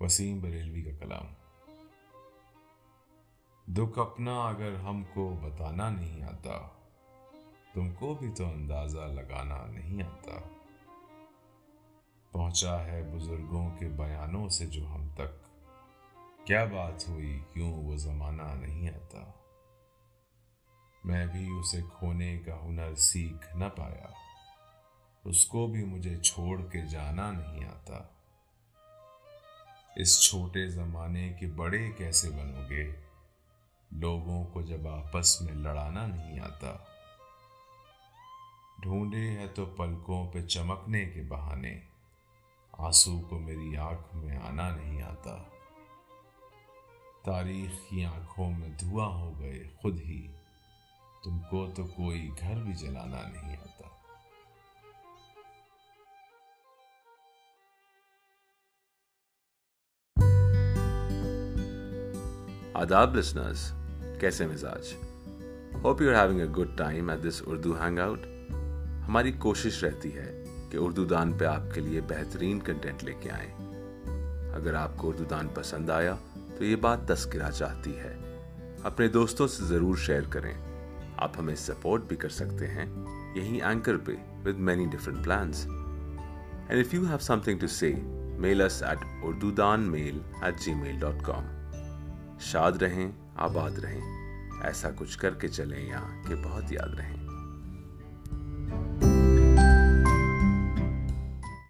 وسیم بریلوی کا کلام۔ دکھ اپنا اگر ہم کو بتانا نہیں آتا، تم کو بھی تو اندازہ لگانا نہیں آتا۔ پہنچا ہے بزرگوں کے بیانوں سے جو ہم تک۔ کیا بات ہوئی؟ کیوں وہ زمانہ نہیں آتا؟ میں بھی اسے کھونے کا ہنر سیکھ نہ پایا۔ اس کو بھی مجھے چھوڑ کے جانا نہیں آتا۔ اس چھوٹے زمانے کے بڑے کیسے بنو گے؟ لوگوں کو جب آپس میں لڑانا نہیں آتا۔ ڈھونڈے ہے تو پلکوں پہ چمکنے کے بہانے۔ آنسو کو میری آنکھ میں آنا نہیں آتا۔ تاریخ کی آنکھوں میں دھواں ہو گئے خود ہی۔ تم کو تو کوئی گھر بھی جلانا نہیں آتا۔ آداب لسنرز کیسے مزاج؟ Hope you are having a good time at this Urdu hang out ہماری کوشش رہتی ہے کہ اردو دان پہ آپ کے لیے بہترین کنٹینٹ لے کے آئیں۔ اگر آپ کو اردو دان پسند آیا تو یہ بات تذکرہ چاہتی ہے۔ اپنے دوستوں سے ضرور شیئر کریں۔ آپ ہمیں سپورٹ بھی کر سکتے ہیں۔ یہی اینکر پہ with many different plans and if you have something to see mail us at Urdu Dan mail at G mile dot com شاد رہیں آباد رہیں ایسا کچھ کر کے چلیں یہاں کہ بہت یاد رہیں۔